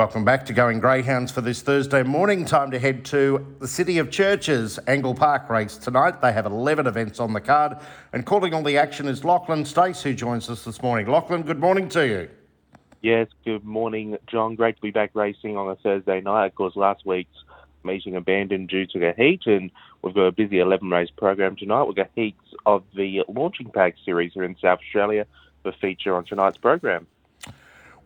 Welcome back to Going Greyhounds for this Thursday morning. Time to head to the City of Churches Angle Park race tonight. They have 11 events on the card, and calling all the action is Lachlan Stace, who joins us this morning. Lachlan, good morning to you. Yes, good morning, John. Great to be back racing on a Thursday night. Of course, last week's meeting abandoned due to the heat, and we've got a busy 11 race program tonight. We've got heats of the Launching Pad series here in South Australia for feature on tonight's program.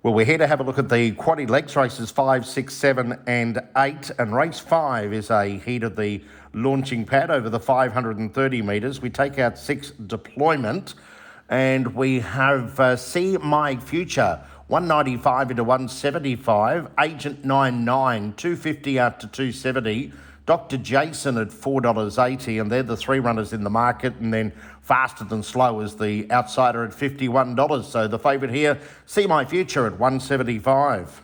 Well, we're here to have a look at the quaddy legs races five, six, seven, and eight. And race five is a heat of the launching pad over the 530 metres. We take out six deployment, and we have uh, See My Future. 195 into 175, Agent 99, 250 out to 270, Dr. Jason at $4.80, and they're the three runners in the market. And then faster than slow is the outsider at $51. So the favourite here, See My Future at 175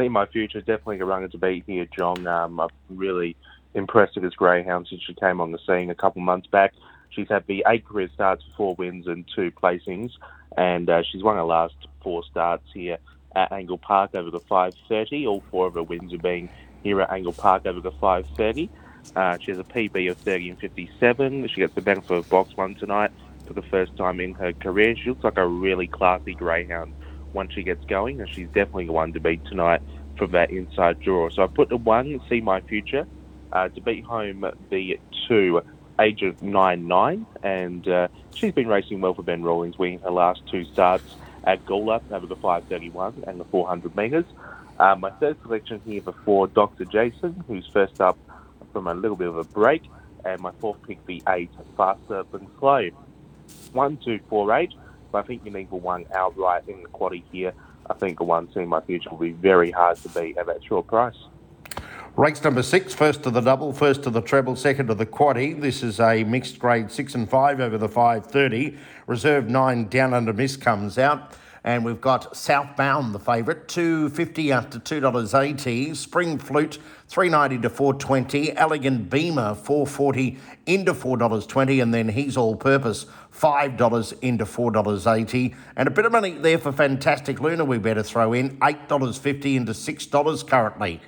See My Future definitely a runner to beat here, John. Um, I'm really impressed with this greyhound since she came on the scene a couple months back. She's had the eight career starts, four wins and two placings, and uh, she's won her last four starts here at Angle Park over the 530. All four of her wins are being here at Angle Park over the 530. Uh, she has a PB of 30 and 57. She gets the benefit of box one tonight for the first time in her career. She looks like a really classy greyhound once she gets going, and she's definitely one to beat tonight from that inside draw. So I put the one, See My Future, uh, to beat home the two, Agent 99, and uh, she's been racing well for Ben Rawlings, winning her last two starts at Gawler over the 531 and the 400 metres. Uh, my third selection here before Dr. Jason, who's first up from a little bit of a break, and my fourth pick be eight, faster than slow. One, two, four, eight. But I think you need for one outright in the quaddy here. I think the one See My Future will be very hard to beat at that short price. Race number six, first to the double, first to the treble, second to the quaddy. This is a mixed grade six and five over the 530. Reserve nine down under miss comes out. And we've got Southbound, the favourite, two fifty up to two dollars eighty. Spring Flute, three ninety to four twenty. Elegant Beamer, four forty into four dollars twenty, and then He's All Purpose, five dollars into four dollars eighty. And a bit of money there for Fantastic Luna. We better throw in eight dollars fifty into six dollars currently.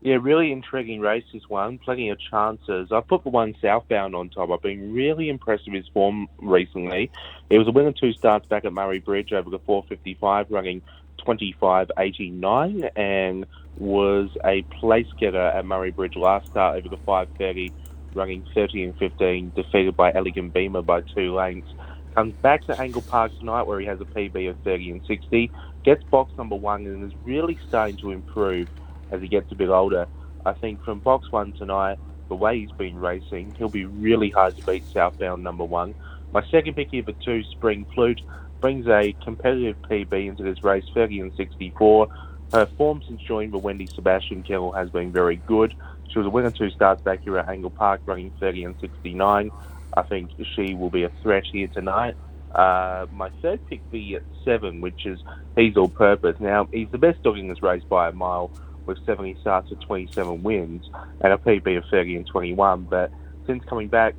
Yeah, really intriguing race this one. Plenty of chances. I put the one southbound on top. I've been really impressed with his form recently. It was a winner two starts back at Murray Bridge over the 455, running 25.89, and was a place getter at Murray Bridge last start over the 530, running 30 and 15, defeated by Elegant Beamer by two lengths. Comes back to Angle Park tonight where he has a PB of 30 and 60, gets box number one, and is really starting to improve as he gets a bit older. I think from box one tonight, the way he's been racing, he'll be really hard to beat southbound number one. My second pick here for two, Spring Flute, brings a competitive PB into this race, 30 and 64. Her form since joining the Wendy Sebastian kennel has been very good. She was a winner two starts back here at Angle Park, running 30 and 69. I think she will be a threat here tonight. Uh, my third pick be at seven, which is He's All Purpose. Now, he's the best dog in this race by a mile with 70 starts and 27 wins and a PB of 30 and 21. But since coming back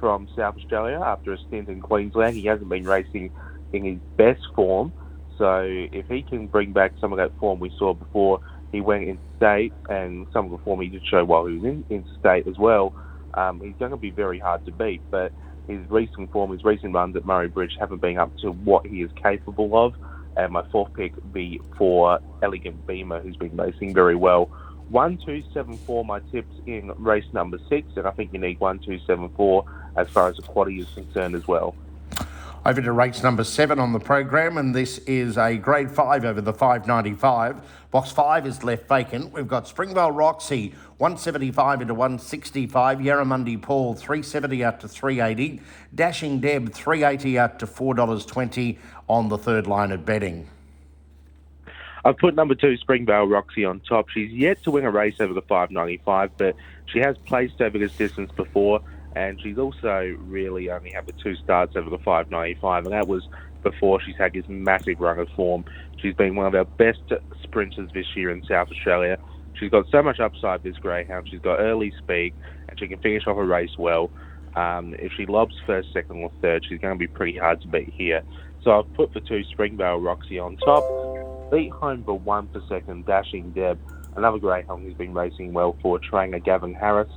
from South Australia after a stint in Queensland, he hasn't been racing in his best form. So if he can bring back some of that form we saw before he went into state and some of the form he did show while he was in, in state as well, um, he's going to be very hard to beat. But his recent form, his recent runs at Murray Bridge haven't been up to what he is capable of and my fourth pick be for Elegant Beamer, who's been racing very well. One, two, seven, four. My tips in race number six, and I think you need one, two, seven, four as far as the quaddy is concerned as well. Over to race number seven on the program, and this is a grade five over the 595. Box five is left vacant. We've got Springvale Roxy, 175 into 165. Yarramundi Paul, 370 out to 380. Dashing Deb, 380 out to $4.20 on the third line of betting. I've put number two, Springvale Roxy, on top. She's yet to win a race over the 595, but she has placed over this distance before and she's also really only had the two starts over the 595, and that was before she's had this massive run of form. She's been one of our best sprinters this year in South Australia. She's got so much upside, this greyhound. She's got early speed, and she can finish off a race well. Um, if she lobs first, second, or third, she's going to be pretty hard to beat here. So I've put the two Springvale Roxy on top. beat home for one per second, Dashing Deb, another greyhound who's been racing well for trainer Gavin Harris.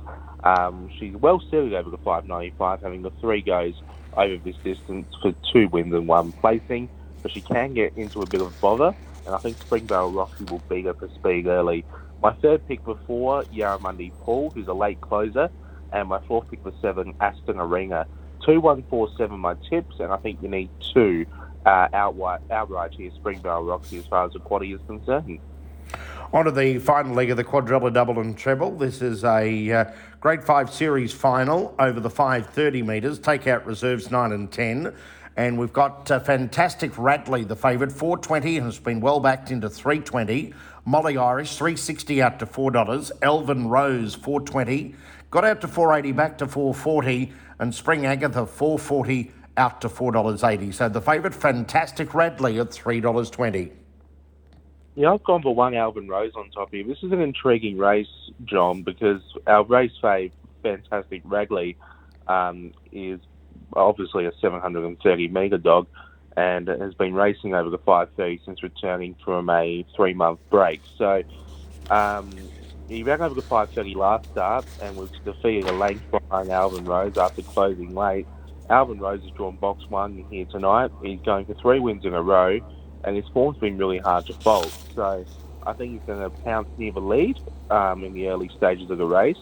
Um, she's well suited over the 595, having the three goes over this distance for two wins and one placing, but she can get into a bit of bother, and I think Springvale Roxy will beat her for speed early. My third pick before Yarramundi Paul, who's a late closer, and my fourth pick for seven, Aston Arena. Two, one, four, seven, my tips, and I think you need two uh, outright, outright here, Springvale Roxy, as far as the quaddy is concerned. On to the final leg of the quadruple double and treble. This is a uh, Grade 5 Series final over the 530 metres. Take out reserves 9 and 10. And we've got uh, fantastic Ratley, the favourite, 420, and has been well backed into 320. Molly Irish, 360 out to $4. Elvin Rose, 420. Got out to 480, back to 440. And Spring Agatha, 440 out to $4.80. So the favourite, fantastic Radley at $3.20. Yeah, I've gone for one Alvin Rose on top here. This is an intriguing race, John, because our race fave, Fantastic Ragley, um, is obviously a 730 metre dog and has been racing over the 530 since returning from a three month break. So um, he ran over the 530 last start and was defeated a length behind Alvin Rose after closing late. Alvin Rose has drawn box one here tonight. He's going for three wins in a row and his form's been really hard to fault. So I think he's going to pounce near the lead um, in the early stages of the race.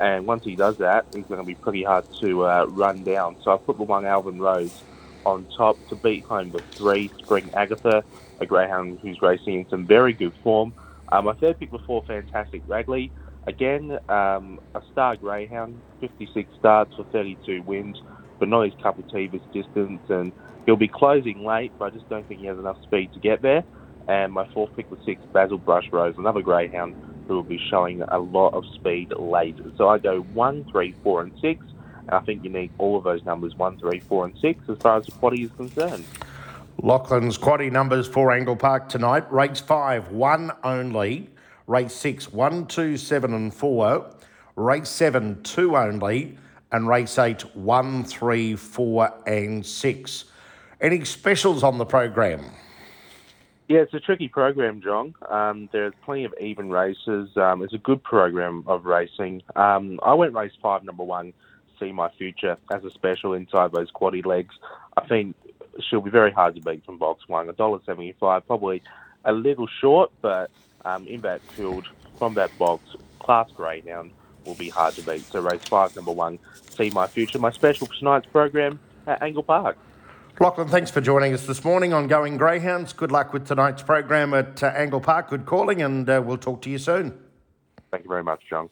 And once he does that, he's going to be pretty hard to uh, run down. So I put the one Alvin Rose on top to beat home the three Spring Agatha, a greyhound who's racing in some very good form. Um, my third pick before Fantastic Ragley. Again, um, a star greyhound, 56 starts for 32 wins, but not his cup of tea this distance. And He'll be closing late, but I just don't think he has enough speed to get there. And my fourth pick was six, Basil Brush Rose, another greyhound who will be showing a lot of speed late. So I go one, three, four, and six. And I think you need all of those numbers one, three, four, and six as far as the quaddy is concerned. Lachlan's quaddy numbers for Angle Park tonight. Race five, one only. Race six, one, two, seven, and four. Race seven, two only. And race eight, one, three, four, and six. Any specials on the program? Yeah, it's a tricky program, John. Um, there's plenty of even races. Um, it's a good program of racing. Um, I went race five, number one, See My Future, as a special inside those quaddy legs. I think she'll be very hard to beat from box one. $1.75, probably a little short, but um, in that field, from that box, class greyhound will be hard to beat. So race five, number one, See My Future. My special for tonight's program at Angle Park. Lachlan, thanks for joining us this morning on Going Greyhounds. Good luck with tonight's program at uh, Angle Park. Good calling, and uh, we'll talk to you soon. Thank you very much, John.